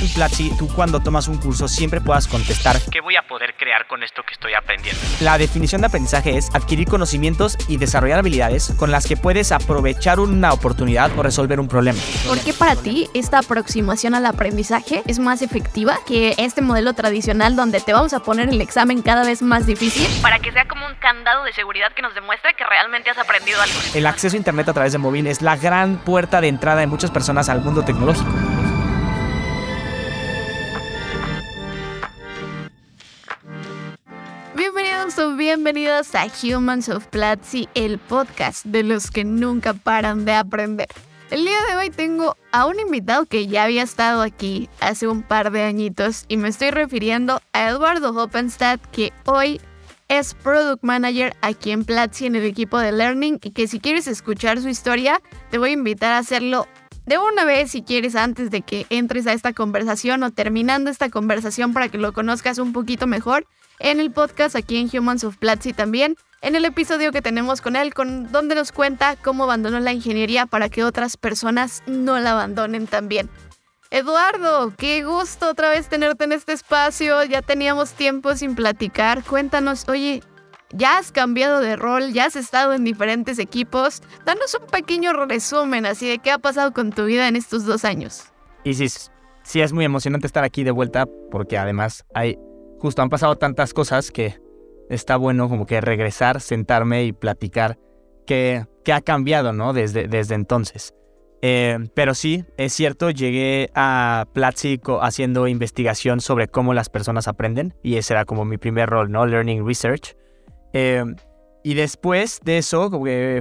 en Platzi tú cuando tomas un curso siempre puedas contestar ¿Qué voy a poder crear con esto que estoy aprendiendo? La definición de aprendizaje es adquirir conocimientos y desarrollar habilidades con las que puedes aprovechar una oportunidad o resolver un problema. ¿Por qué para ti esta aproximación al aprendizaje es más efectiva que este modelo tradicional donde te vamos a poner el examen cada vez más difícil para que sea como un candado de seguridad que nos demuestre que realmente has aprendido algo? El acceso a Internet a través de móvil es la gran puerta de entrada de muchas personas al mundo tecnológico. Bienvenidos o bienvenidas a Humans of Platzi, el podcast de los que nunca paran de aprender. El día de hoy tengo a un invitado que ya había estado aquí hace un par de añitos y me estoy refiriendo a Eduardo Hoppenstadt que hoy es Product Manager aquí en Platzi en el equipo de Learning y que si quieres escuchar su historia te voy a invitar a hacerlo de una vez si quieres antes de que entres a esta conversación o terminando esta conversación para que lo conozcas un poquito mejor en el podcast aquí en Humans of Platzi también, en el episodio que tenemos con él, con donde nos cuenta cómo abandonó la ingeniería para que otras personas no la abandonen también. Eduardo, qué gusto otra vez tenerte en este espacio, ya teníamos tiempo sin platicar, cuéntanos, oye, ya has cambiado de rol, ya has estado en diferentes equipos, danos un pequeño resumen así de qué ha pasado con tu vida en estos dos años. Sí, sí es muy emocionante estar aquí de vuelta porque además hay justo han pasado tantas cosas que está bueno como que regresar, sentarme y platicar qué, qué ha cambiado, ¿no? Desde, desde entonces. Eh, pero sí, es cierto, llegué a Platzi haciendo investigación sobre cómo las personas aprenden y ese era como mi primer rol, ¿no? Learning Research. Eh, y después de eso,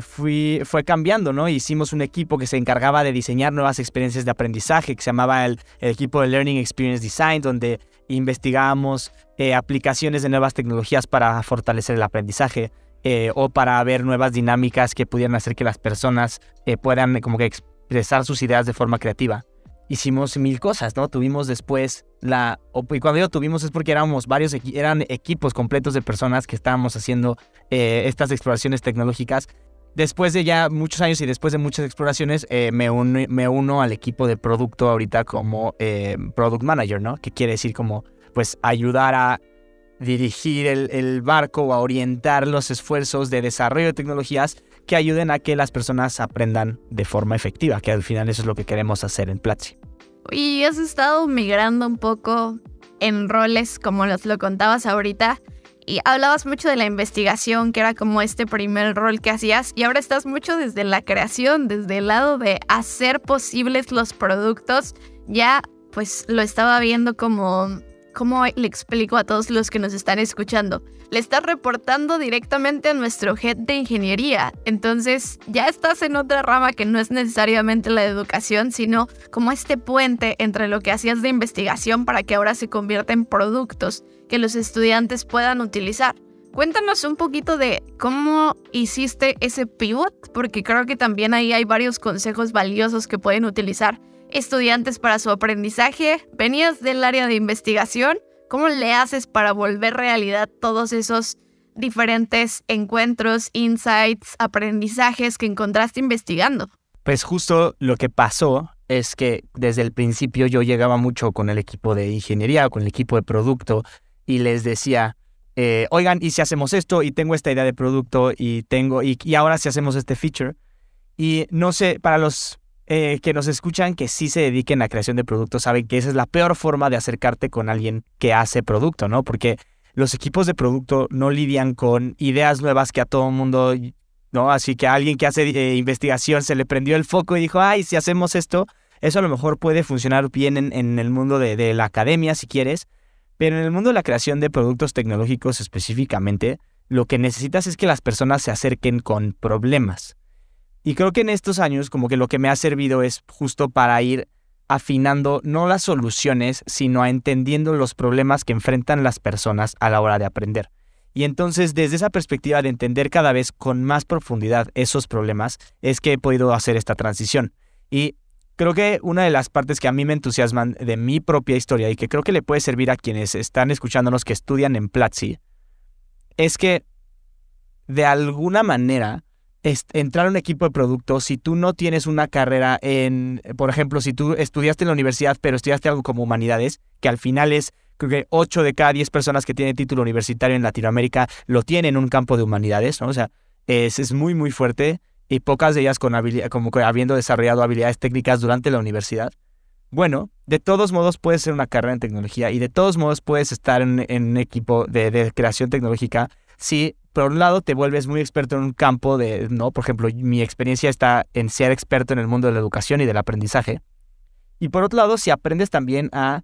fui, fue cambiando, ¿no? Hicimos un equipo que se encargaba de diseñar nuevas experiencias de aprendizaje, que se llamaba el, equipo de Learning Experience Design, donde investigábamos eh, aplicaciones de nuevas tecnologías para fortalecer el aprendizaje eh, o para ver nuevas dinámicas que pudieran hacer que las personas eh, puedan como que expresar sus ideas de forma creativa hicimos mil cosas, ¿no? Tuvimos después la... Y cuando yo tuvimos es porque éramos varios, eran equipos completos de personas que estábamos haciendo estas exploraciones tecnológicas. Después de ya muchos años y después de muchas exploraciones, me, uno, me, uno, al equipo de producto ahorita como Product Manager, ¿no? Que quiere decir como, pues, ayudar a dirigir el, barco o a orientar los esfuerzos de desarrollo de tecnologías que ayuden a que las personas aprendan de forma efectiva, que al final eso es lo que queremos hacer en Platzi. Y has estado migrando un poco en roles, como nos lo contabas ahorita, y hablabas mucho de la investigación, que era como este primer rol que hacías, y ahora estás mucho desde la creación, desde el lado de hacer posibles los productos. Ya pues lo estaba viendo como ¿cómo le explico a todos los que nos están escuchando? Le estás reportando directamente a nuestro head de ingeniería. Entonces ya estás en otra rama que no es necesariamente la educación, sino como este puente entre lo que hacías de investigación para que ahora se convierta en productos que los estudiantes puedan utilizar. Cuéntanos un poquito de cómo hiciste ese pivot, porque creo que también ahí hay varios consejos valiosos que pueden utilizar estudiantes para su aprendizaje, venías del área de investigación, ¿cómo le haces para volver realidad todos esos diferentes encuentros, insights, aprendizajes que encontraste investigando? Pues justo lo que pasó es que desde el principio yo llegaba mucho con el equipo de ingeniería, con el equipo de producto y les decía, eh, oigan, ¿y si hacemos esto? Y tengo esta idea de producto y tengo, y ahora si hacemos este feature. Y no sé, para los eh, que nos escuchan que sí se dediquen a creación de productos saben que esa es la peor forma de acercarte con alguien que hace producto, ¿no? Porque los equipos de producto no lidian con ideas nuevas que a todo mundo, ¿no? Así que a alguien que hace eh, investigación se le prendió el foco y dijo, ay, si hacemos esto, eso a lo mejor puede funcionar bien en, el mundo de, de la academia, si quieres, pero en el mundo de la creación de productos tecnológicos específicamente, lo que necesitas es que las personas se acerquen con problemas. Y creo que en estos años como que lo que me ha servido es justo para ir afinando no las soluciones, sino a entendiendo los problemas que enfrentan las personas a la hora de aprender. Y entonces desde esa perspectiva de entender cada vez con más profundidad esos problemas es que he podido hacer esta transición. Y creo que una de las partes que a mí me entusiasman de mi propia historia y que creo que le puede servir a quienes están escuchándonos que estudian en Platzi es que de alguna manera entrar a un equipo de producto si tú no tienes una carrera en, por ejemplo, si tú estudiaste en la universidad, pero estudiaste algo como humanidades, que al final es, creo que 8 de cada 10 personas que tienen título universitario en Latinoamérica lo tienen en un campo de humanidades, ¿no? O sea, es, es muy, muy fuerte y pocas de ellas con habilidad, como que habiendo desarrollado habilidades técnicas durante la universidad. Bueno, de todos modos puedes ser una carrera en tecnología y de todos modos puedes estar en, un equipo de, de creación tecnológica si por un lado te vuelves muy experto en un campo de, ¿no? Por ejemplo, mi experiencia está en ser experto en el mundo de la educación y del aprendizaje. Y por otro lado, si aprendes también a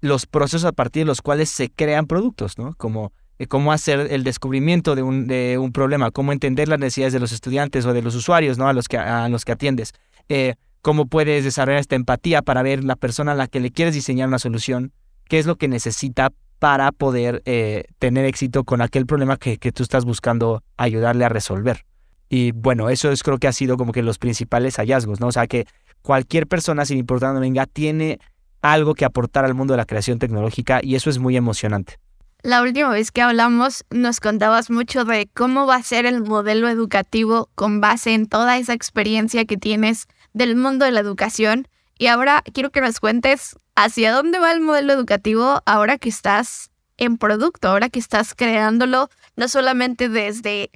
los procesos a partir de los cuales se crean productos, ¿no? Como eh, cómo hacer el descubrimiento de un, de un, problema, cómo entender las necesidades de los estudiantes o de los usuarios, ¿no? A los que, a los que atiendes. Eh, cómo puedes desarrollar esta empatía para ver la persona a la que le quieres diseñar una solución, qué es lo que necesita para poder eh, tener éxito con aquel problema que, que, tú estás buscando ayudarle a resolver. Y bueno, eso es creo que ha sido como que los principales hallazgos, ¿no? O sea, que cualquier persona, sin importar dónde venga, tiene algo que aportar al mundo de la creación tecnológica y eso es muy emocionante. La última vez que hablamos nos contabas mucho de cómo va a ser el modelo educativo con base en toda esa experiencia que tienes del mundo de la educación. Y ahora quiero que nos cuentes hacia dónde va el modelo educativo ahora que estás en producto, ahora que estás creándolo, no solamente desde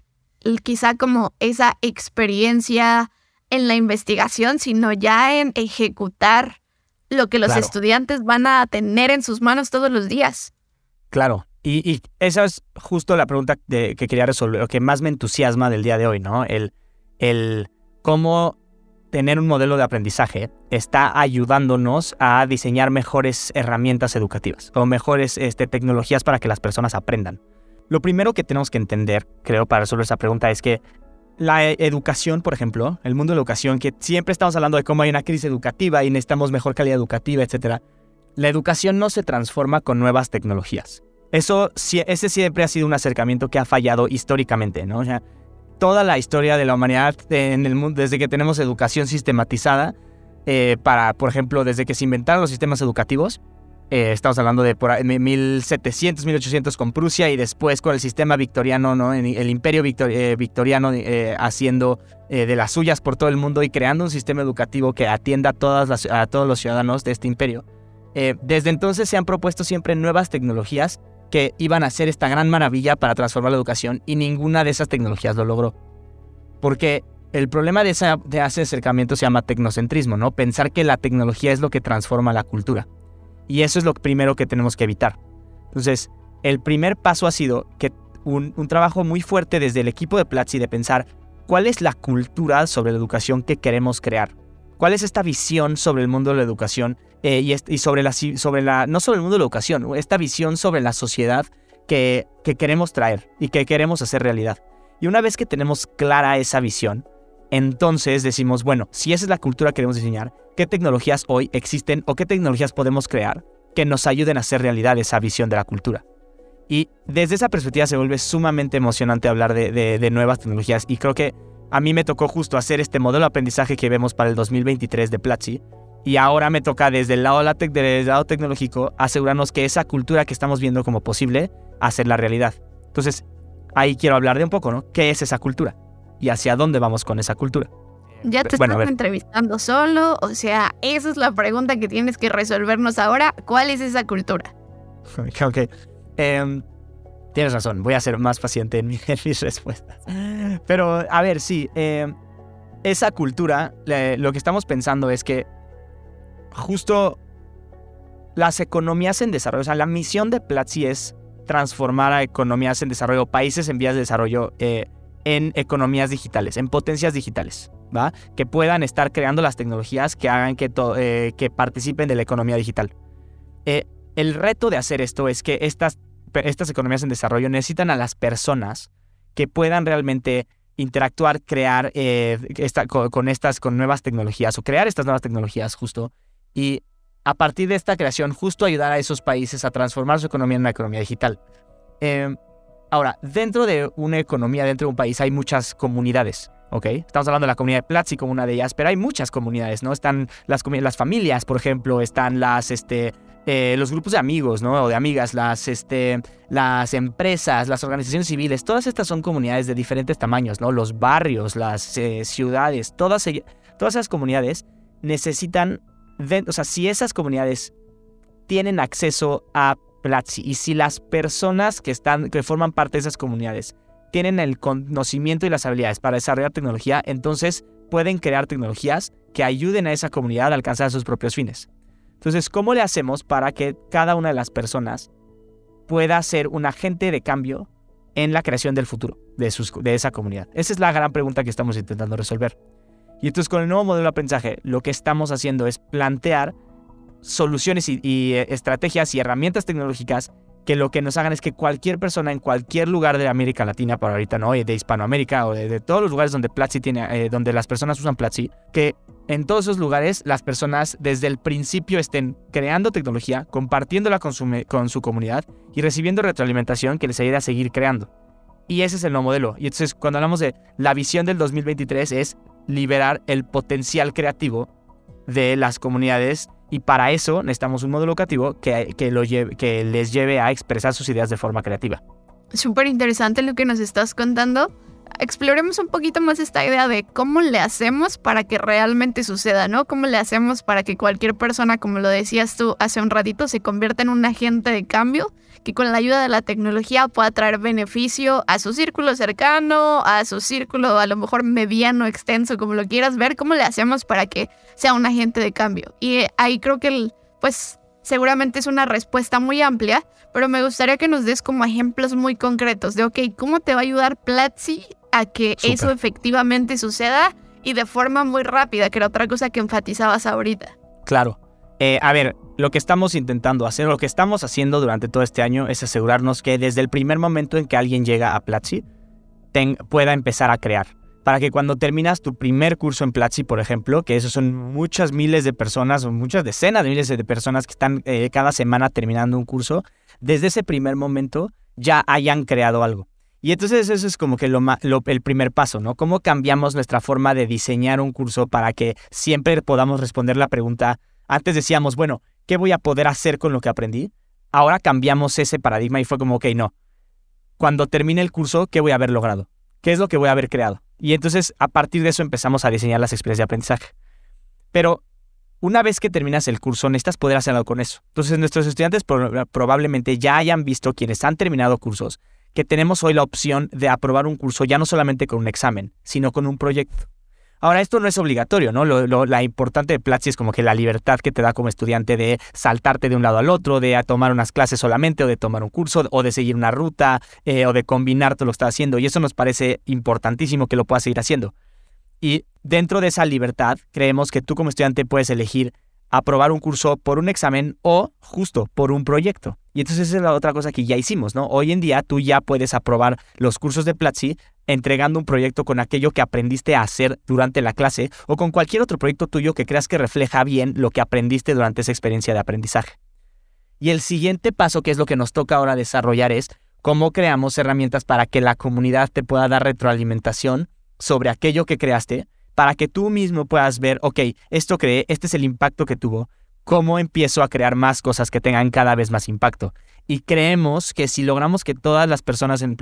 quizá como esa experiencia en la investigación, sino ya en ejecutar lo que los estudiantes van a tener en sus manos todos los días. Claro, y, esa es justo la pregunta que quería resolver, lo que más me entusiasma del día de hoy, ¿no? El, el cómo tener un modelo de aprendizaje está ayudándonos a diseñar mejores herramientas educativas o mejores este, tecnologías para que las personas aprendan. Lo primero que tenemos que entender, creo, para resolver esa pregunta es que la e, educación, por ejemplo, el mundo de la educación, que siempre estamos hablando de cómo hay una crisis educativa y necesitamos mejor calidad educativa, etc. La educación no se transforma con nuevas tecnologías. Eso, ese siempre ha sido un acercamiento que ha fallado históricamente, ¿no? O toda la historia de la humanidad en el mundo, desde que tenemos educación sistematizada, eh, para, por ejemplo, desde que se inventaron los sistemas educativos, eh, estamos hablando de por 1700, 1800 con Prusia y después con el sistema victoriano, ¿no? el imperio eh, victoriano haciendo de las suyas por todo el mundo y creando un sistema educativo que atienda a, todas a todos los ciudadanos de este imperio. desde entonces se han propuesto siempre nuevas tecnologías que iban a ser esta gran maravilla para transformar la educación y ninguna de esas tecnologías lo logró. Porque el problema de, ese acercamiento se llama tecnocentrismo, ¿no? Pensar que la tecnología es lo que transforma la cultura. Y eso es lo primero que tenemos que evitar. Entonces, el primer paso ha sido que un, un trabajo muy fuerte desde el equipo de Platzi de pensar cuál es la cultura sobre la educación que queremos crear. ¿Cuál es esta visión sobre el mundo de la educación eh, y, sobre, la, sobre la, no sobre el mundo de la educación, esta visión sobre la sociedad que, que queremos traer y que queremos hacer realidad? Y una vez que tenemos clara esa visión, entonces decimos, bueno, si esa es la cultura que queremos diseñar, ¿qué tecnologías hoy existen o qué tecnologías podemos crear que nos ayuden a hacer realidad esa visión de la cultura? Y desde esa perspectiva se vuelve sumamente emocionante hablar de, de nuevas tecnologías y creo que a mí me tocó justo hacer este modelo de aprendizaje que vemos para el 2023 de Platzi. Y ahora me toca desde el lado, tecnológico asegurarnos que esa cultura que estamos viendo como posible, hacer la realidad. Entonces, ahí quiero hablar de un poco, ¿no? ¿Qué es esa cultura? ¿Y hacia dónde vamos con esa cultura? Ya te bueno, estás entrevistando solo, o sea, esa es la pregunta que tienes que resolvernos ahora. ¿Cuál es esa cultura? ok. Em, Tienes razón, voy a ser más paciente en, mis respuestas. Pero, a ver, sí, eh, esa cultura, lo que estamos pensando es que justo las economías en desarrollo, o sea, la misión de Platzi es transformar a economías en desarrollo, países en vías de desarrollo, eh, en economías digitales, en potencias digitales, ¿va? Que puedan estar creando las tecnologías que hagan que, eh, que participen de la economía digital. el reto de hacer esto es que estas estas economías en desarrollo necesitan a las personas que puedan realmente interactuar, crear eh, con, estas, con nuevas tecnologías o crear estas nuevas tecnologías justo y a partir de esta creación justo ayudar a esos países a transformar su economía en una economía digital. Em, ahora, dentro de una economía, dentro de un país hay muchas comunidades. ¿ok? Estamos hablando de la comunidad de Platzi como una de ellas, pero hay muchas comunidades, ¿no? Están las, las familias, por ejemplo, están las, este, eh, los grupos de amigos, ¿no? O de amigas, las, este, las empresas, las organizaciones civiles, todas estas son comunidades de diferentes tamaños, ¿no? Los barrios, las eh, ciudades, todas, todas esas comunidades necesitan, o sea, si esas comunidades tienen acceso a Platzi y si las personas que, están, que forman parte de esas comunidades tienen el conocimiento y las habilidades para desarrollar tecnología, entonces pueden crear tecnologías que ayuden a esa comunidad a alcanzar sus propios fines. Entonces, ¿cómo le hacemos para que cada una de las personas pueda ser un agente de cambio en la creación del futuro de, de esa comunidad? Esa es la gran pregunta que estamos intentando resolver. Y entonces con el nuevo modelo de aprendizaje, lo que estamos haciendo es plantear soluciones y, eh, estrategias y herramientas tecnológicas que lo que nos hagan es que cualquier persona en cualquier lugar de América Latina, para ahorita no, de Hispanoamérica o de, todos los lugares donde Platzi tiene, eh, donde las personas usan Platzi, que en todos esos lugares las personas desde el principio estén creando tecnología, compartiéndola con su, con su comunidad y recibiendo retroalimentación que les ayude a seguir creando. Y ese es el nuevo modelo. Y entonces cuando hablamos de la visión del 2023 es liberar el potencial creativo de las comunidades y para eso necesitamos un modelo educativo que, que, les lleve a expresar sus ideas de forma creativa. Súper interesante lo que nos estás contando. Exploremos un poquito más esta idea de cómo le hacemos para que realmente suceda, ¿no? ¿Cómo le hacemos para que cualquier persona, como lo decías tú hace un ratito, se convierta en un agente de cambio que con la ayuda de la tecnología pueda traer beneficio a su círculo cercano, a su círculo a lo mejor mediano, extenso, como lo quieras ver, cómo le hacemos para que sea un agente de cambio. Y ahí creo que, pues, seguramente es una respuesta muy amplia, pero me gustaría que nos des como ejemplos muy concretos de, ok, ¿cómo te va a ayudar Platzi a que eso efectivamente suceda y de forma muy rápida, que era otra cosa que enfatizabas ahorita? Claro. Eh, a ver, lo que estamos intentando hacer, lo que estamos haciendo durante todo este año es asegurarnos que desde el primer momento en que alguien llega a Platzi, pueda empezar a crear. Para que cuando terminas tu primer curso en Platzi, por ejemplo, que esos son muchas miles de personas o muchas decenas de miles de personas que están eh, cada semana terminando un curso, desde ese primer momento ya hayan creado algo. Y entonces eso es como que lo, el primer paso, ¿no? ¿Cómo cambiamos nuestra forma de diseñar un curso para que siempre podamos responder la pregunta antes decíamos, bueno, ¿qué voy a poder hacer con lo que aprendí? Ahora cambiamos ese paradigma y fue como, ok, no. Cuando termine el curso, ¿qué voy a haber logrado? ¿Qué es lo que voy a haber creado? Y entonces a partir de eso empezamos a diseñar las experiencias de aprendizaje. Pero una vez que terminas el curso, necesitas poder hacer algo con eso. Entonces nuestros estudiantes probablemente ya hayan visto, quienes han terminado cursos, que tenemos hoy la opción de aprobar un curso ya no solamente con un examen, sino con un proyecto. Ahora, esto no es obligatorio, ¿no? Lo, la importante de Platzi es como que la libertad que te da como estudiante de saltarte de un lado al otro, de tomar unas clases solamente, o de tomar un curso, o de seguir una ruta, eh, o de combinar todo lo que estás haciendo. Y eso nos parece importantísimo que lo puedas seguir haciendo. Y dentro de esa libertad, creemos que tú como estudiante puedes elegir aprobar un curso por un examen o justo por un proyecto. Y entonces esa es la otra cosa que ya hicimos, ¿no? Hoy en día tú ya puedes aprobar los cursos de Platzi entregando un proyecto con aquello que aprendiste a hacer durante la clase o con cualquier otro proyecto tuyo que creas que refleja bien lo que aprendiste durante esa experiencia de aprendizaje. Y el siguiente paso, que es lo que nos toca ahora desarrollar, es cómo creamos herramientas para que la comunidad te pueda dar retroalimentación sobre aquello que creaste, para que tú mismo puedas ver, ok, esto creé, este es el impacto que tuvo, cómo empiezo a crear más cosas que tengan cada vez más impacto. Y creemos que si logramos que todas las personas en,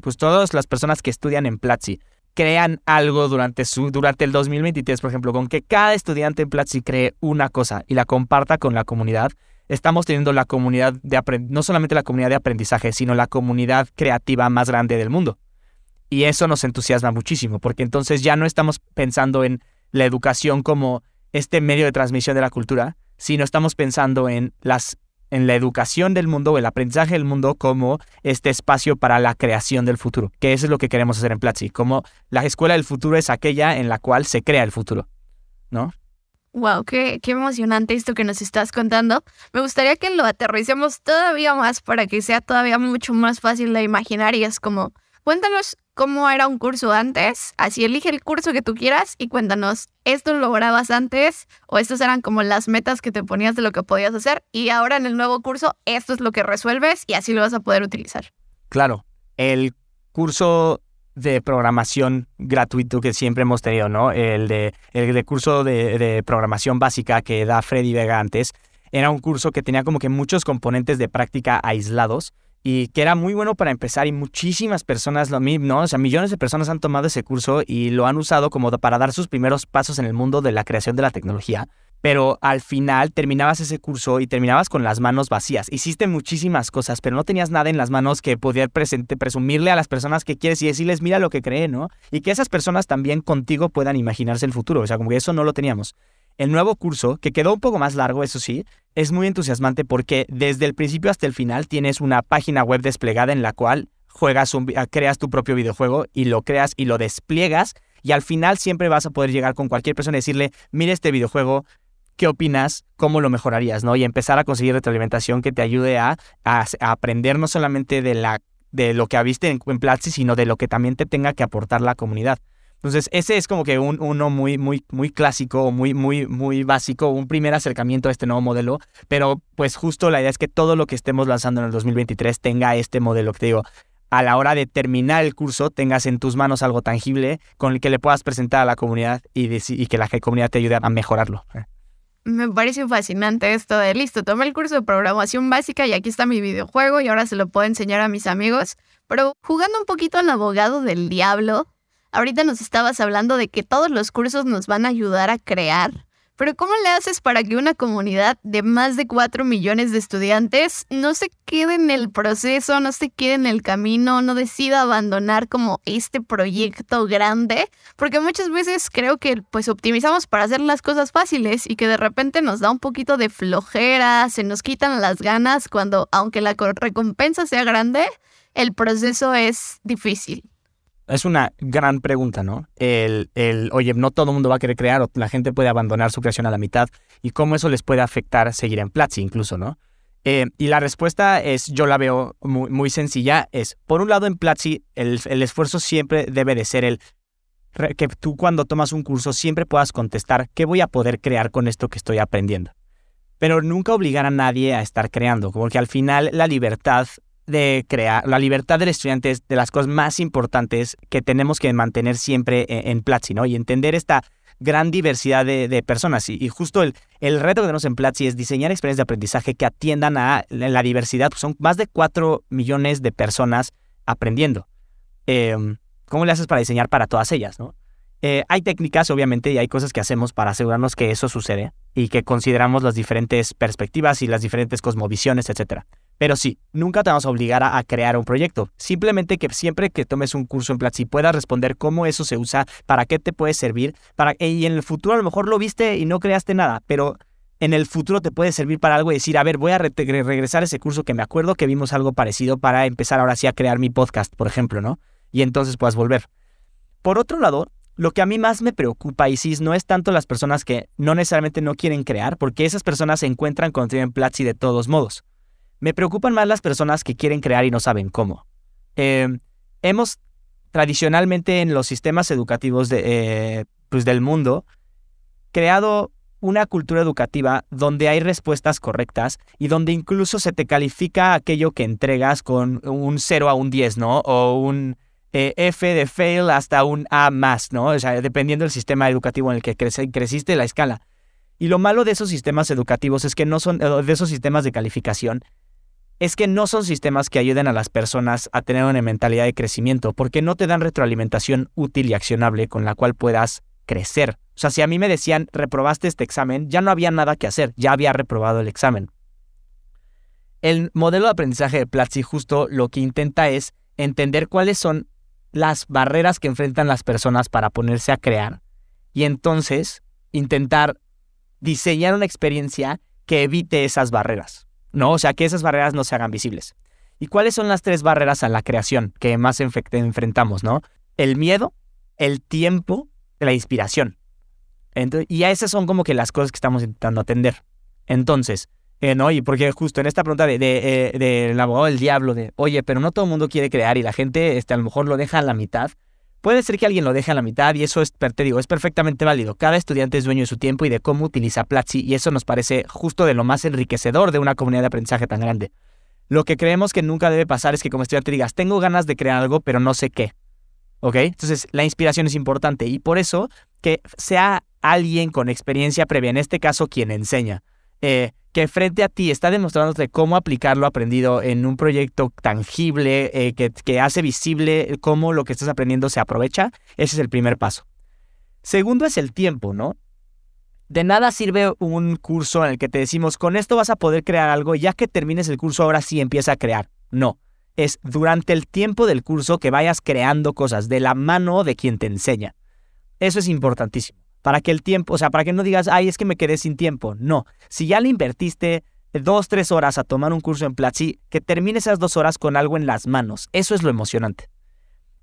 pues todas las personas que estudian en Platzi crean algo durante su durante el 2023, por ejemplo, con que cada estudiante en Platzi cree una cosa y la comparta con la comunidad, estamos teniendo la comunidad de no solamente la comunidad de aprendizaje, sino la comunidad creativa más grande del mundo. Y eso nos entusiasma muchísimo, porque entonces ya no estamos pensando en la educación como este medio de transmisión de la cultura, sino estamos pensando en la educación del mundo o el aprendizaje del mundo como este espacio para la creación del futuro, que eso es lo que queremos hacer en Platzi, como la escuela del futuro es aquella en la cual se crea el futuro, ¿no? Wow, qué, qué emocionante esto que nos estás contando. Me gustaría que lo aterricemos todavía más para que sea todavía mucho más fácil de imaginar y es como, cuéntanos cómo era un curso antes, así elige el curso que tú quieras y cuéntanos, ¿esto lo lograbas antes o estas eran como las metas que te ponías de lo que podías hacer y ahora en el nuevo curso esto es lo que resuelves y así lo vas a poder utilizar? Claro, el curso de programación gratuito que siempre hemos tenido, ¿no? El de, el de curso de, de programación básica que da Freddy Vega antes, Era un curso que tenía como que muchos componentes de práctica aislados y que era muy bueno para empezar y muchísimas personas, lo mismo, ¿no? O sea, millones de personas han tomado ese curso y lo han usado como para dar sus primeros pasos en el mundo de la creación de la tecnología. Pero al final terminabas ese curso y terminabas con las manos vacías. Hiciste muchísimas cosas, pero no tenías nada en las manos que poder presente, presumirle a las personas que quieres y decirles, mira lo que cree, ¿no? Y que esas personas también contigo puedan imaginarse el futuro. O sea, como que eso no lo teníamos. El nuevo curso, que quedó un poco más largo, eso sí, es muy entusiasmante porque desde el principio hasta el final tienes una página web desplegada en la cual juegas un, ah, creas tu propio videojuego y lo creas y lo despliegas y al final siempre vas a poder llegar con cualquier persona y decirle, mire este videojuego, ¿qué opinas? ¿Cómo lo mejorarías? ¿no? Y empezar a conseguir retroalimentación que te ayude a, aprender no solamente de, la, de lo que viste en, en Platzi, sino de lo que también te tenga que aportar la comunidad. Entonces, ese es como que un, uno muy, muy, muy clásico, muy, muy, muy básico, un primer acercamiento a este nuevo modelo. Pero, pues, justo la idea es que todo lo que estemos lanzando en el 2023 tenga este modelo te digo. A la hora de terminar el curso, tengas en tus manos algo tangible con el que le puedas presentar a la comunidad y, y que la comunidad te ayude a mejorarlo. Me parece fascinante esto de listo, tomé el curso de programación básica y aquí está mi videojuego y ahora se lo puedo enseñar a mis amigos. Pero jugando un poquito al abogado del diablo, Ahorita nos estabas hablando de que todos los cursos nos van a ayudar a crear, pero ¿cómo le haces para que una comunidad de más de 4 millones de estudiantes no se quede en el proceso, no se quede en el camino, no decida abandonar como este proyecto grande? Porque muchas veces creo que pues optimizamos para hacer las cosas fáciles y que de repente nos da un poquito de flojera, se nos quitan las ganas cuando aunque la recompensa sea grande, el proceso es difícil. Es una gran pregunta, ¿no? El, el, oye, no todo el mundo va a querer crear o la gente puede abandonar su creación a la mitad y cómo eso les puede afectar seguir en Platzi incluso, ¿no? Eh, y la respuesta es, yo la veo muy, muy sencilla, es, por un lado en Platzi el, el, esfuerzo siempre debe de ser el que tú cuando tomas un curso siempre puedas contestar qué voy a poder crear con esto que estoy aprendiendo. Pero nunca obligar a nadie a estar creando, porque al final la libertad de crear, la libertad del estudiante es de las cosas más importantes que tenemos que mantener siempre e-, en, Platzi, ¿no? Y entender esta gran diversidad de, personas. Y, justo el, el, reto que tenemos en Platzi es diseñar experiencias de aprendizaje que atiendan a la diversidad. Pues son más de 4 millones de personas aprendiendo. Em, ¿Cómo le haces para diseñar para todas ellas, no? Eh, hay técnicas, obviamente, y hay cosas que hacemos para asegurarnos que eso sucede y que consideramos las diferentes perspectivas y las diferentes cosmovisiones, etc. Pero sí, nunca te vamos a obligar a, crear un proyecto. Simplemente que siempre que tomes un curso en Platzi puedas responder cómo eso se usa, para qué te puede servir, para, y en el futuro a lo mejor lo viste y no creaste nada, pero en el futuro te puede servir para algo y decir, a ver, voy a regresar a ese curso que me acuerdo que vimos algo parecido para empezar ahora sí a crear mi podcast, por ejemplo, ¿no? Y entonces puedas volver. Por otro lado, lo que a mí más me preocupa, Isis, no es tanto las personas que no necesariamente no quieren crear, porque esas personas se encuentran contenido en Platzi de todos modos. Me preocupan más las personas que quieren crear y no saben cómo. Em, hemos tradicionalmente en los sistemas educativos de, eh, pues del mundo creado una cultura educativa donde hay respuestas correctas y donde incluso se te califica aquello que entregas con un 0 a un 10, ¿no? O un eh, F de fail hasta un A más, ¿no? O sea, dependiendo del sistema educativo en el que creciste la escala. Y lo malo de esos sistemas educativos es que no son, eh, de esos sistemas de calificación, es que no son sistemas que ayuden a las personas a tener una mentalidad de crecimiento, porque no te dan retroalimentación útil y accionable con la cual puedas crecer. O sea, si a mí me decían, reprobaste este examen, ya no había nada que hacer, ya había reprobado el examen. El modelo de aprendizaje de Platzi justo lo que intenta es entender cuáles son las barreras que enfrentan las personas para ponerse a crear y entonces intentar diseñar una experiencia que evite esas barreras. ¿No? O sea, que esas barreras no se hagan visibles. ¿Y cuáles son las tres barreras a la creación que más enfrentamos, no? El miedo, el tiempo, la inspiración. y a esas son como que las cosas que estamos intentando atender. Entonces, eh, ¿no? Y porque justo en esta pregunta del de, de, eh, abogado del diablo, de, oye, pero no todo el mundo quiere crear y la gente este, a lo mejor lo deja a la mitad. Puede ser que alguien lo deje a la mitad y eso es, te digo, es perfectamente válido. Cada estudiante es dueño de su tiempo y de cómo utiliza Platzi y eso nos parece justo de lo más enriquecedor de una comunidad de aprendizaje tan grande. Lo que creemos que nunca debe pasar es que como estudiante digas, tengo ganas de crear algo, pero no sé qué. ¿Ok? Entonces, la inspiración es importante y por eso que sea alguien con experiencia previa, en este caso quien enseña. Eh, que frente a ti está demostrándote cómo aplicar lo aprendido en un proyecto tangible, eh, que, que hace visible cómo lo que estás aprendiendo se aprovecha, ese es el primer paso. Segundo es el tiempo, ¿no? De nada sirve un curso en el que te decimos, con esto vas a poder crear algo, ya que termines el curso ahora sí empieza a crear. No, es durante el tiempo del curso que vayas creando cosas de la mano de quien te enseña. Eso es importantísimo. Para que el tiempo, o sea, para que no digas, ay, es que me quedé sin tiempo. No, si ya le invertiste dos, tres horas a tomar un curso en Platzi, que termine esas dos horas con algo en las manos. Eso es lo emocionante.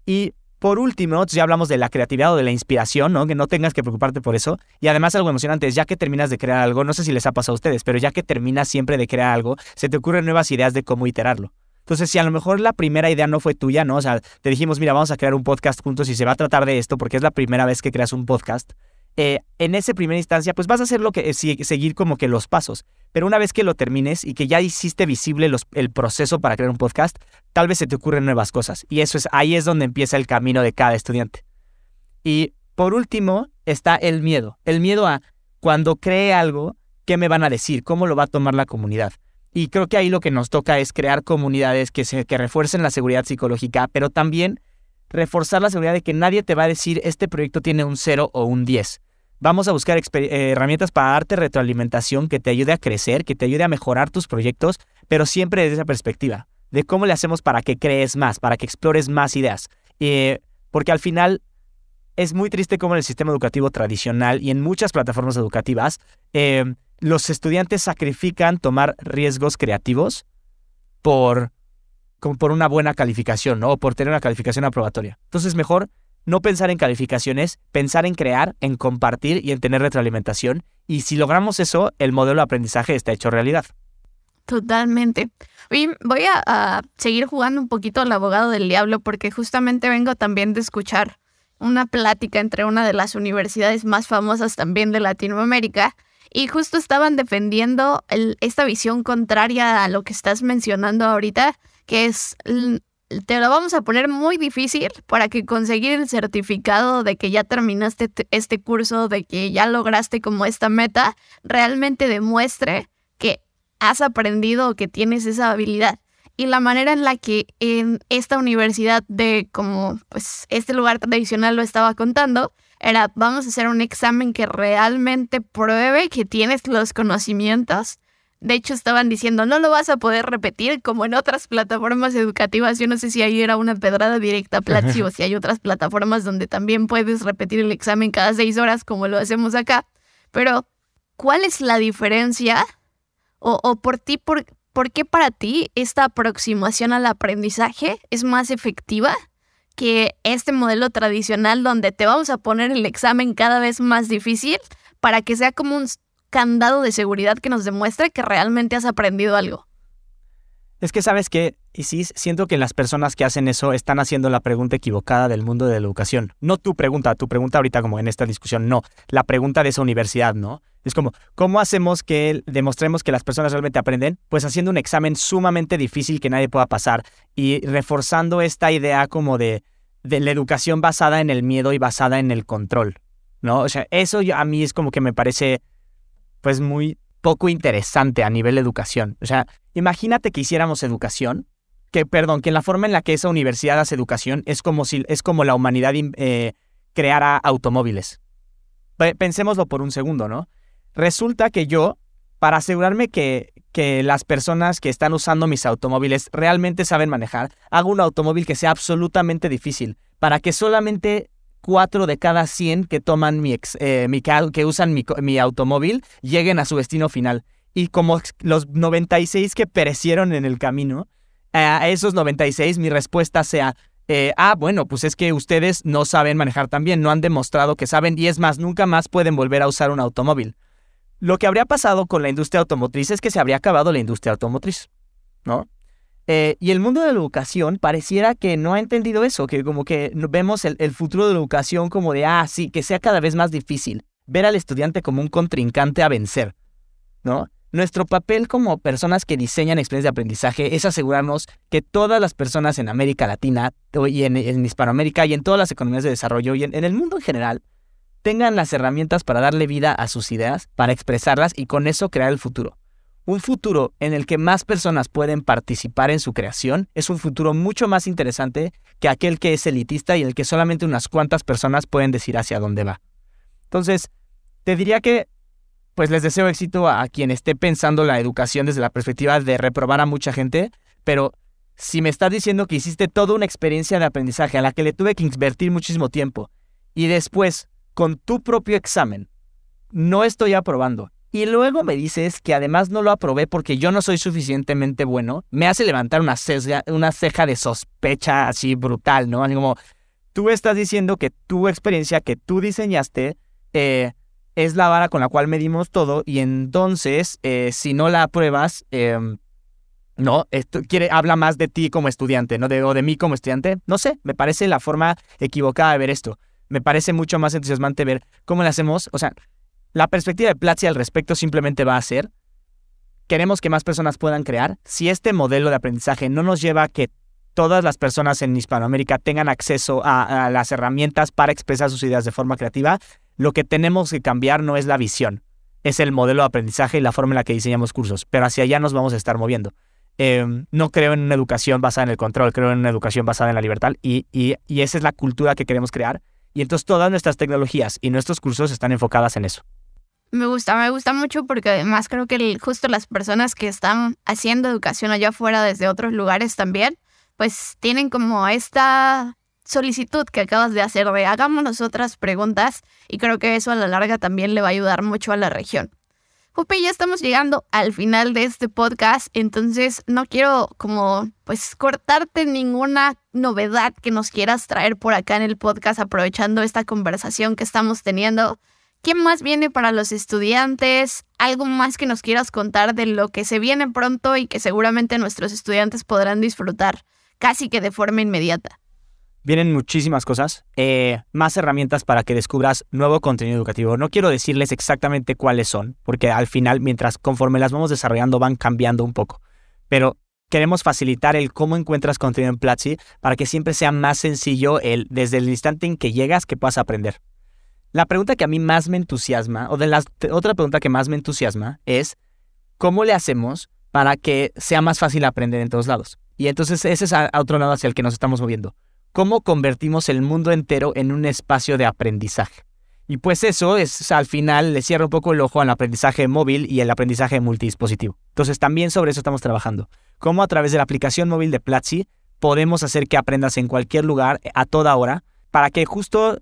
Y por último, ya hablamos de la creatividad o de la inspiración, ¿no? Que no tengas que preocuparte por eso. Y además algo emocionante es, ya que terminas de crear algo, no sé si les ha pasado a ustedes, pero ya que terminas siempre de crear algo, se te ocurren nuevas ideas de cómo iterarlo. Entonces, si a lo mejor la primera idea no fue tuya, ¿no? O sea, te dijimos, mira, vamos a crear un podcast juntos y se va a tratar de esto porque es la primera vez que creas un podcast. Eh, en esa primera instancia, pues vas a hacer lo que es seguir como que los pasos. Pero una vez que lo termines y que ya hiciste visible el proceso para crear un podcast, tal vez se te ocurren nuevas cosas. Y eso es ahí es donde empieza el camino de cada estudiante. Y por último está el miedo. El miedo a cuando cree algo, ¿qué me van a decir? ¿Cómo lo va a tomar la comunidad? Y creo que ahí lo que nos toca es crear comunidades que, se, que refuercen la seguridad psicológica, pero también reforzar la seguridad de que nadie te va a decir este proyecto tiene un 0 o un 10. Vamos a buscar eh, herramientas para darte retroalimentación que te ayude a crecer, que te ayude a mejorar tus proyectos, pero siempre desde esa perspectiva, de cómo le hacemos para que crees más, para que explores más ideas. Eh, porque al final es muy triste como en el sistema educativo tradicional y en muchas plataformas educativas, eh, los estudiantes sacrifican tomar riesgos creativos por, por una buena calificación. O por tener una calificación aprobatoria. Entonces, mejor no pensar en calificaciones, pensar en crear, en compartir y en tener retroalimentación. Y si logramos eso, el modelo de aprendizaje está hecho realidad. Totalmente. voy a, seguir jugando un poquito al abogado del diablo porque justamente vengo también de escuchar una plática entre una de las universidades más famosas también de Latinoamérica y justo estaban defendiendo esta visión contraria a lo que estás mencionando ahorita, que es te lo vamos a poner muy difícil para que conseguir el certificado de que ya terminaste este curso, de que ya lograste como esta meta, realmente demuestre que has aprendido o que tienes esa habilidad. Y la manera en la que en esta universidad de como pues este lugar tradicional lo estaba contando, era vamos a hacer un examen que realmente pruebe que tienes los conocimientos de hecho, estaban diciendo, no lo vas a poder repetir como en otras plataformas educativas. Yo no sé si ahí era una pedrada directa a Platzi o si hay otras plataformas donde también puedes repetir el examen cada seis horas como lo hacemos acá. Pero, ¿cuál es la diferencia? O, o por ti, por, ¿por qué para ti esta aproximación al aprendizaje es más efectiva que este modelo tradicional donde te vamos a poner el examen cada vez más difícil para que sea como un candado de seguridad que nos demuestre que realmente has aprendido algo. Es que sabes que, sí, siento que las personas que hacen eso están haciendo la pregunta equivocada del mundo de la educación. No tu pregunta, tu pregunta ahorita como en esta discusión, no, la pregunta de esa universidad, ¿no? Es como, ¿cómo hacemos que demostremos que las personas realmente aprenden? Pues haciendo un examen sumamente difícil que nadie pueda pasar y reforzando esta idea como de, de la educación basada en el miedo y basada en el control, ¿no? O sea, eso a mí es como que me parece pues muy poco interesante a nivel de educación. O sea, imagínate que hiciéramos educación, que, perdón, que en la forma en la que esa universidad hace educación es como si es como la humanidad eh, creara automóviles. Pensémoslo por un segundo, ¿no? Resulta que yo, para asegurarme que, que las personas que están usando mis automóviles realmente saben manejar, hago un automóvil que sea absolutamente difícil, para que solamente 4 de cada 100 que toman mi, eh, que usan mi, automóvil lleguen a su destino final. Y como los 96 que perecieron en el camino, a esos 96 mi respuesta sea, eh, ah, bueno, pues es que ustedes no saben manejar tan bien, no han demostrado que saben y es más, nunca más pueden volver a usar un automóvil. Lo que habría pasado con la industria automotriz es que se habría acabado la industria automotriz, ¿no? Eh, y el mundo de la educación pareciera que no ha entendido eso, que como que vemos el, futuro de la educación como de, ah, sí, que sea cada vez más difícil, ver al estudiante como un contrincante a vencer, ¿no? Nuestro papel como personas que diseñan experiencias de aprendizaje es asegurarnos que todas las personas en América Latina y en, Hispanoamérica y en todas las economías de desarrollo y en el mundo en general tengan las herramientas para darle vida a sus ideas, para expresarlas y con eso crear el futuro. Un futuro en el que más personas pueden participar en su creación es un futuro mucho más interesante que aquel que es elitista y el que solamente unas cuantas personas pueden decir hacia dónde va. Entonces, te diría que pues les deseo éxito a quien esté pensando la educación desde la perspectiva de reprobar a mucha gente, pero si me estás diciendo que hiciste toda una experiencia de aprendizaje a la que le tuve que invertir muchísimo tiempo y después, con tu propio examen, no estoy aprobando y luego me dices que además no lo aprobé porque yo no soy suficientemente bueno, me hace levantar una, una ceja de sospecha así brutal, ¿no? Así como, tú estás diciendo que tu experiencia que tú diseñaste eh, es la vara con la cual medimos todo y entonces, eh, si no la apruebas, em, no, esto quiere, habla más de ti como estudiante, ¿no? O de mí como estudiante. No sé, me parece la forma equivocada de ver esto. Me parece mucho más entusiasmante ver cómo le hacemos, o sea, la perspectiva de Platzi al respecto simplemente va a ser, queremos que más personas puedan crear. Si este modelo de aprendizaje no nos lleva a que todas las personas en Hispanoamérica tengan acceso a, las herramientas para expresar sus ideas de forma creativa, lo que tenemos que cambiar no es la visión, es el modelo de aprendizaje y la forma en la que diseñamos cursos, pero hacia allá nos vamos a estar moviendo. Em, no creo en una educación basada en el control, creo en una educación basada en la libertad y, y esa es la cultura que queremos crear. Y entonces todas nuestras tecnologías y nuestros cursos están enfocadas en eso. Me gusta, me gusta mucho porque además creo que justo las personas que están haciendo educación allá afuera desde otros lugares también, pues tienen como esta solicitud que acabas de hacer de hagámonos otras preguntas y creo que eso a la larga también le va a ayudar mucho a la región. Jupe, ya estamos llegando al final de este podcast, entonces no quiero como pues cortarte ninguna novedad que nos quieras traer por acá en el podcast aprovechando esta conversación que estamos teniendo. ¿Qué más viene para los estudiantes? ¿Algo más que nos quieras contar de lo que se viene pronto y que seguramente nuestros estudiantes podrán disfrutar casi que de forma inmediata? Vienen muchísimas cosas, eh, más herramientas para que descubras nuevo contenido educativo. No quiero decirles exactamente cuáles son, porque al final, mientras conforme las vamos desarrollando, van cambiando un poco. Pero queremos facilitar el cómo encuentras contenido en Platzi para que siempre sea más sencillo el, desde el instante en que llegas que puedas aprender. La pregunta que a mí más me entusiasma, o de la otra pregunta que más me entusiasma, es ¿cómo le hacemos para que sea más fácil aprender en todos lados? Y entonces ese es a, otro lado hacia el que nos estamos moviendo. ¿Cómo convertimos el mundo entero en un espacio de aprendizaje? Y pues eso es al final le cierra un poco el ojo al aprendizaje móvil y el aprendizaje multidispositivo. Entonces también sobre eso estamos trabajando. Cómo a través de la aplicación móvil de Platzi podemos hacer que aprendas en cualquier lugar a toda hora para que justo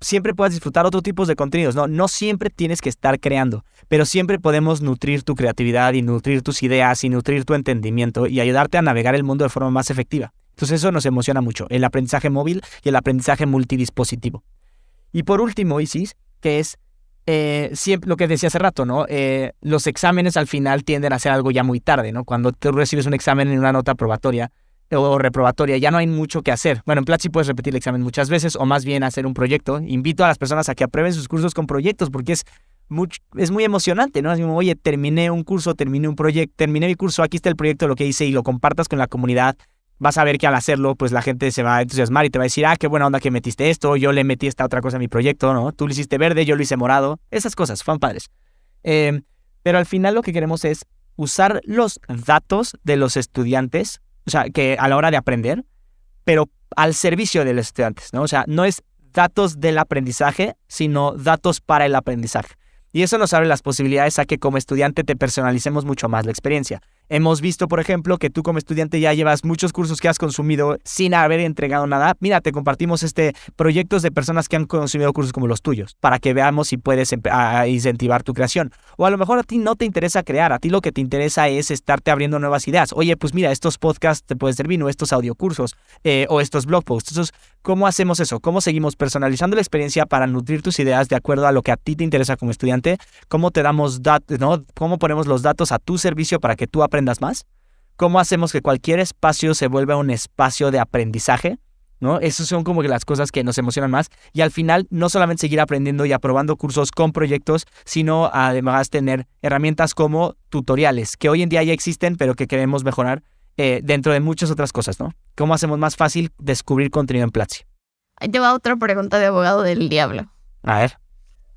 siempre puedas disfrutar otro tipos de contenidos. No, no siempre tienes que estar creando, pero siempre podemos nutrir tu creatividad y nutrir tus ideas y nutrir tu entendimiento y ayudarte a navegar el mundo de forma más efectiva. Entonces eso nos emociona mucho, el aprendizaje móvil y el aprendizaje multidispositivo. Y por último, Isis, que es eh, siempre lo que decía hace rato, ¿no? Eh, los exámenes al final tienden a ser algo ya muy tarde, ¿no? Cuando tú recibes un examen en una nota probatoria, o reprobatoria, ya no hay mucho que hacer. Bueno, en Platzi puedes repetir el examen muchas veces o más bien hacer un proyecto. Invito a las personas a que aprueben sus cursos con proyectos porque es, es muy emocionante, ¿no? Así como, oye, terminé un curso, terminé un proyecto, terminé mi curso, aquí está el proyecto, lo que hice y lo compartas con la comunidad. Vas a ver que al hacerlo, pues la gente se va a entusiasmar y te va a decir, ah, qué buena onda que metiste esto, yo le metí esta otra cosa a mi proyecto, ¿no? Tú lo hiciste verde, yo lo hice morado. Esas cosas, fan padres. Em, pero al final lo que queremos es usar los datos de los estudiantes o sea, que a la hora de aprender, pero al servicio de los estudiantes, ¿no? O sea, no es datos del aprendizaje, sino datos para el aprendizaje. Y eso nos abre las posibilidades a que como estudiante te personalicemos mucho más la experiencia. Hemos visto, por ejemplo, que tú como estudiante ya llevas muchos cursos que has consumido sin haber entregado nada. Mira, te compartimos este proyectos de personas que han consumido cursos como los tuyos, para que veamos si puedes incentivar tu creación. O a lo mejor a ti no te interesa crear, a ti lo que te interesa es estarte abriendo nuevas ideas. Oye, pues mira, estos podcasts te pueden servir, o estos audiocursos, eh, o estos blog posts. Entonces, ¿cómo hacemos eso? ¿Cómo seguimos personalizando la experiencia para nutrir tus ideas de acuerdo a lo que a ti te interesa como estudiante? ¿Cómo te damos datos, no? ¿Cómo ponemos los datos a tu servicio para que tú aprendas más? ¿Cómo hacemos que cualquier espacio se vuelva un espacio de aprendizaje? ¿No? Esas son como que las cosas que nos emocionan más. Y al final, no solamente seguir aprendiendo y aprobando cursos con proyectos, sino además tener herramientas como tutoriales, que hoy en día ya existen, pero que queremos mejorar eh, dentro de muchas otras cosas, ¿no? ¿Cómo hacemos más fácil descubrir contenido en Platzi? Ahí te va otra pregunta de abogado del diablo. A ver.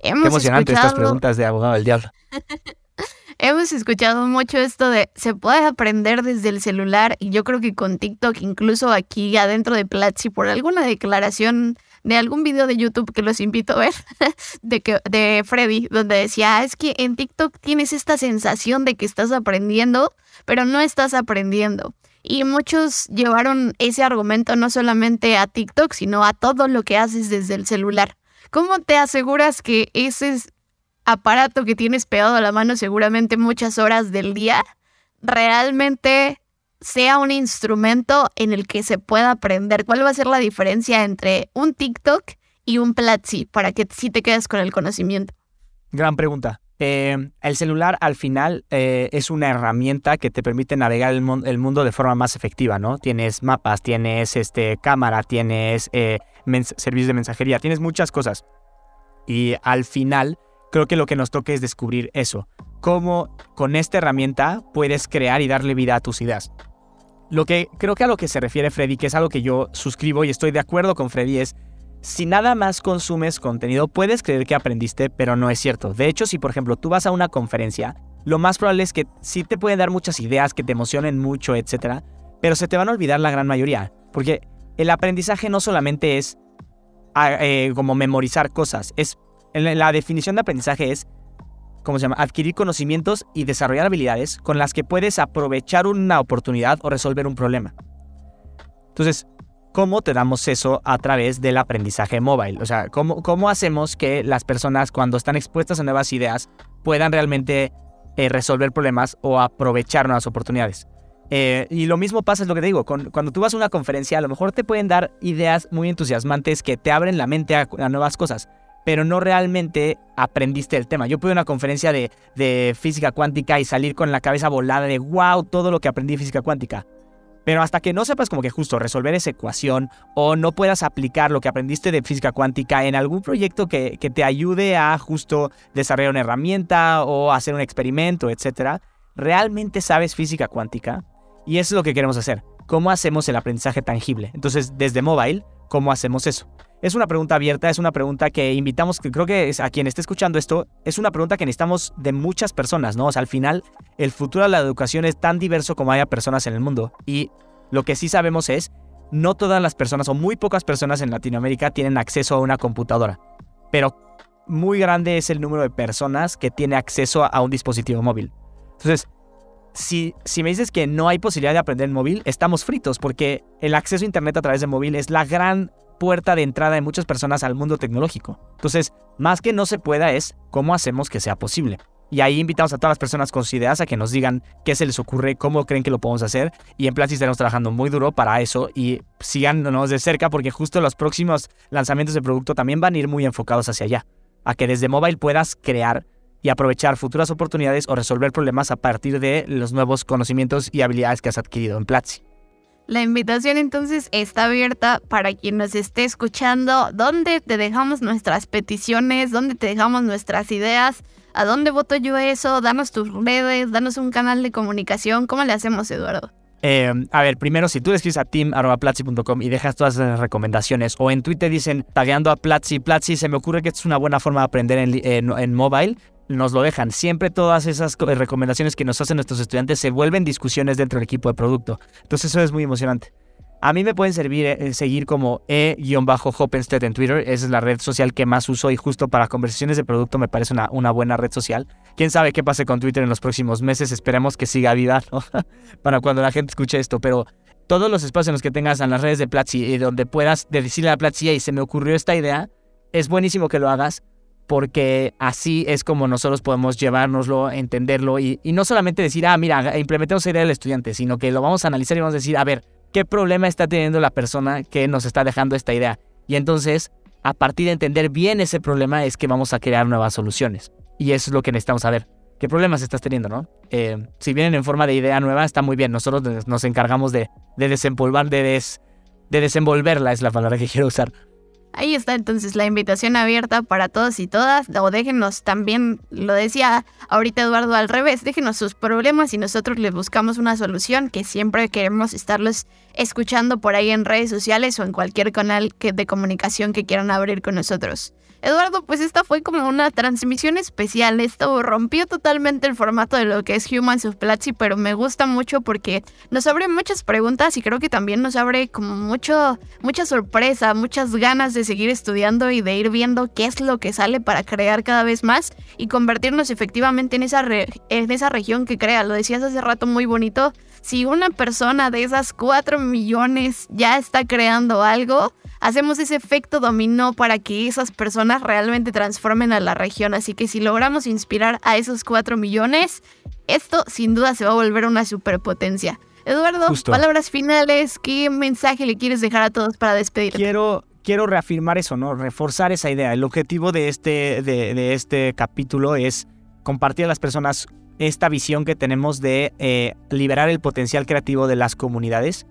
Qué emocionante estas preguntas de abogado del diablo. Hemos escuchado mucho esto de se puede aprender desde el celular y yo creo que con TikTok, incluso aquí adentro de Platzi, por alguna declaración de algún video de YouTube que los invito a ver de, que, de Freddy, donde decía, ah, es que en TikTok tienes esta sensación de que estás aprendiendo, pero no estás aprendiendo. Y muchos llevaron ese argumento no solamente a TikTok, sino a todo lo que haces desde el celular. ¿Cómo te aseguras que ese aparato que tienes pegado a la mano seguramente muchas horas del día realmente sea un instrumento en el que se pueda aprender? ¿Cuál va a ser la diferencia entre un TikTok y un Platzi para que sí te quedes con el conocimiento? Gran pregunta. Eh, el celular al final eh, es una herramienta que te permite navegar el, mundo de forma más efectiva, ¿no? Tienes mapas, tienes este, cámara, tienes eh, servicios de mensajería, tienes muchas cosas. Y al final creo que lo que nos toca es descubrir eso. Cómo con esta herramienta puedes crear y darle vida a tus ideas. Lo que creo que a lo que se refiere Freddy, que es algo que yo suscribo y estoy de acuerdo con Freddy, es si nada más consumes contenido, puedes creer que aprendiste, pero no es cierto. De hecho, si por ejemplo tú vas a una conferencia, lo más probable es que sí te pueden dar muchas ideas que te emocionen mucho, etc. Pero se te van a olvidar la gran mayoría. Porque el aprendizaje no solamente es ah, eh, como memorizar cosas, es la definición de aprendizaje es ¿cómo se llama? Adquirir conocimientos y desarrollar habilidades con las que puedes aprovechar una oportunidad o resolver un problema. Entonces, ¿cómo te damos eso a través del aprendizaje móvil? O sea, ¿cómo, cómo hacemos que las personas cuando están expuestas a nuevas ideas puedan realmente eh, resolver problemas o aprovechar nuevas oportunidades? Eh, y lo mismo pasa, es lo que te digo, cuando tú vas a una conferencia, a lo mejor te pueden dar ideas muy entusiasmantes que te abren la mente a nuevas cosas pero no realmente aprendiste el tema. Yo pude una conferencia de, de, física cuántica y salir con la cabeza volada de wow, todo lo que aprendí de física cuántica. Pero hasta que no sepas como que justo resolver esa ecuación o no puedas aplicar lo que aprendiste de física cuántica en algún proyecto que, que te ayude a justo desarrollar una herramienta o hacer un experimento, etc., ¿realmente sabes física cuántica? Y eso es lo que queremos hacer. ¿Cómo hacemos el aprendizaje tangible? Entonces, desde mobile, ¿cómo hacemos eso? Es una pregunta abierta, es una pregunta que invitamos, que creo que a quien esté escuchando esto, es una pregunta que necesitamos de muchas personas, ¿no? O sea, al final, el futuro de la educación es tan diverso como haya personas en el mundo. Y lo que sí sabemos es, no todas las personas o muy pocas personas en Latinoamérica tienen acceso a una computadora. Pero muy grande es el número de personas que tiene acceso a un dispositivo móvil. Entonces, si, si, me dices que no hay posibilidad de aprender en móvil, estamos fritos porque el acceso a Internet a través de móvil es la gran puerta de entrada de muchas personas al mundo tecnológico. Entonces, más que no se pueda es cómo hacemos que sea posible. Y ahí invitamos a todas las personas con ideas a que nos digan qué se les ocurre, cómo creen que lo podemos hacer. Y en Platzi estaremos trabajando muy duro para eso y síganos de cerca porque justo los próximos lanzamientos de producto también van a ir muy enfocados hacia allá. A que desde mobile puedas crear y aprovechar futuras oportunidades o resolver problemas a partir de los nuevos conocimientos y habilidades que has adquirido en Platzi. La invitación entonces está abierta para quien nos esté escuchando, dónde te dejamos nuestras peticiones, dónde te dejamos nuestras ideas, a dónde voto yo eso, danos tus redes, danos un canal de comunicación, ¿cómo le hacemos Eduardo? Eh, a ver, primero, si tú escribes a team.platzi.com y dejas todas las recomendaciones, o en Twitter dicen tagueando a Platzi, Platzi, se me ocurre que es una buena forma de aprender en, en, en mobile, nos lo dejan. Siempre todas esas recomendaciones que nos hacen nuestros estudiantes se vuelven discusiones dentro del equipo de producto. Entonces eso es muy emocionante. A mí me pueden servir eh, seguir como e-hopenstead en Twitter. Esa es la red social que más uso y justo para conversaciones de producto me parece una, buena red social. Quién sabe qué pase con Twitter en los próximos meses. Esperemos que siga viva para cuando la gente escuche esto. Pero todos los espacios en los que tengas en las redes de Platzi y donde puedas decirle a Platzi, y se me ocurrió esta idea, es buenísimo que lo hagas porque así es como nosotros podemos llevárnoslo, entenderlo y, no solamente decir, ah, mira, implementemos idea del estudiante, sino que lo vamos a analizar y vamos a decir, a ver, ¿qué problema está teniendo la persona que nos está dejando esta idea? Y entonces, a partir de entender bien ese problema, es que vamos a crear nuevas soluciones. Y eso es lo que necesitamos saber. ¿Qué problemas estás teniendo, no? Eh, si vienen en forma de idea nueva, está muy bien. Nosotros nos encargamos de, de desempolvar, de, de desenvolverla, es la palabra que quiero usar. Ahí está entonces la invitación abierta para todos y todas. O déjenos también, lo decía ahorita Eduardo al revés, déjenos sus problemas y nosotros les buscamos una solución que siempre queremos estarlos escuchando por ahí en redes sociales o en cualquier canal de comunicación que quieran abrir con nosotros. Eduardo, pues esta fue como una transmisión especial. Esto rompió totalmente el formato de lo que es Humans of Platzi, pero me gusta mucho porque nos abre muchas preguntas y creo que también nos abre como mucho, mucha sorpresa, muchas ganas de seguir estudiando y de ir viendo qué es lo que sale para crear cada vez más y convertirnos efectivamente en esa, en esa región que crea. Lo decías hace rato muy bonito. Si una persona de esas 4 millones ya está creando algo, hacemos ese efecto dominó para que esas personas realmente transformen a la región. Así que si logramos inspirar a esos 4 millones, esto sin duda se va a volver una superpotencia. Eduardo, palabras finales, ¿qué mensaje le quieres dejar a todos para despedirte? Quiero, quiero reafirmar eso, ¿no? Reforzar esa idea. El objetivo de este, de, este capítulo es compartir a las personas esta visión que tenemos de eh, liberar el potencial creativo de las comunidades.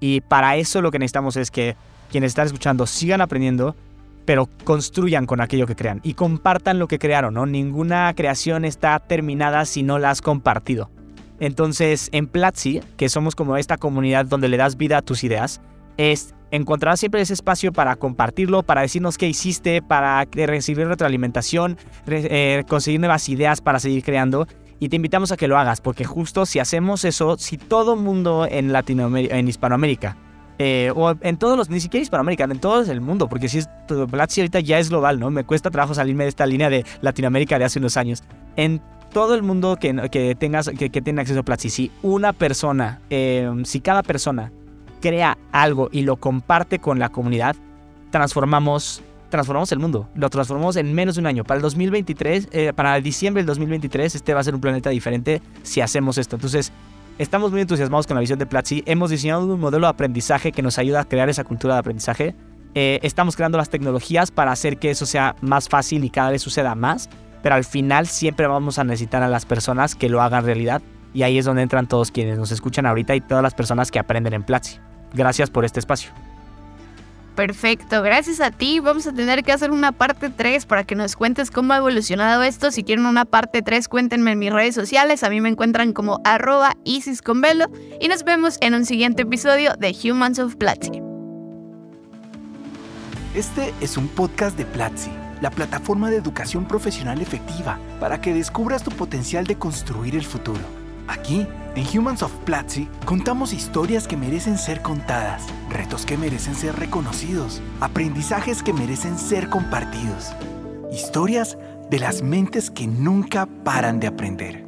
Y para eso lo que necesitamos es que quienes están escuchando sigan aprendiendo, pero construyan con aquello que crean y compartan lo que crearon, ¿no? Ninguna creación está terminada si no la has compartido. Entonces, en Platzi, que somos como esta comunidad donde le das vida a tus ideas, es encontrar siempre ese espacio para compartirlo, para decirnos qué hiciste, para recibir retroalimentación, eh, conseguir nuevas ideas para seguir creando. Y te invitamos a que lo hagas, porque justo si hacemos eso, si todo mundo en Latinoamérica, en Hispanoamérica, eh, o en todos los, ni siquiera Hispanoamérica, en todo el mundo, porque si es Platzi ahorita ya es global, ¿no? Me cuesta trabajo salirme de esta línea de Latinoamérica de hace unos años. En todo el mundo que, que tengas, que, que, tenga acceso a Platzi, si una persona, eh, si cada persona crea algo y lo comparte con la comunidad, transformamos, transformamos el mundo. Lo transformamos en menos de un año. Para el 2023, eh, para diciembre del 2023, este va a ser un planeta diferente si hacemos esto. Entonces, Estamos muy entusiasmados con la visión de Platzi. Hemos diseñado un modelo de aprendizaje que nos ayuda a crear esa cultura de aprendizaje. Eh, estamos creando las tecnologías para hacer que eso sea más fácil y cada vez suceda más. Pero al final siempre vamos a necesitar a las personas que lo hagan realidad. Y ahí es donde entran todos quienes nos escuchan ahorita y todas las personas que aprenden en Platzi. Gracias por este espacio. Perfecto, gracias a ti. Vamos a tener que hacer una parte 3 para que nos cuentes cómo ha evolucionado esto. Si quieren una parte 3, cuéntenme en mis redes sociales. A mí me encuentran como arroba Isis. Y nos vemos en un siguiente episodio de Humans of Platzi. Este es un podcast de Platzi, la plataforma de educación profesional efectiva para que descubras tu potencial de construir el futuro. Aquí, en Humans of Platzi, contamos historias que merecen ser contadas, retos que merecen ser reconocidos, aprendizajes que merecen ser compartidos. Historias de las mentes que nunca paran de aprender.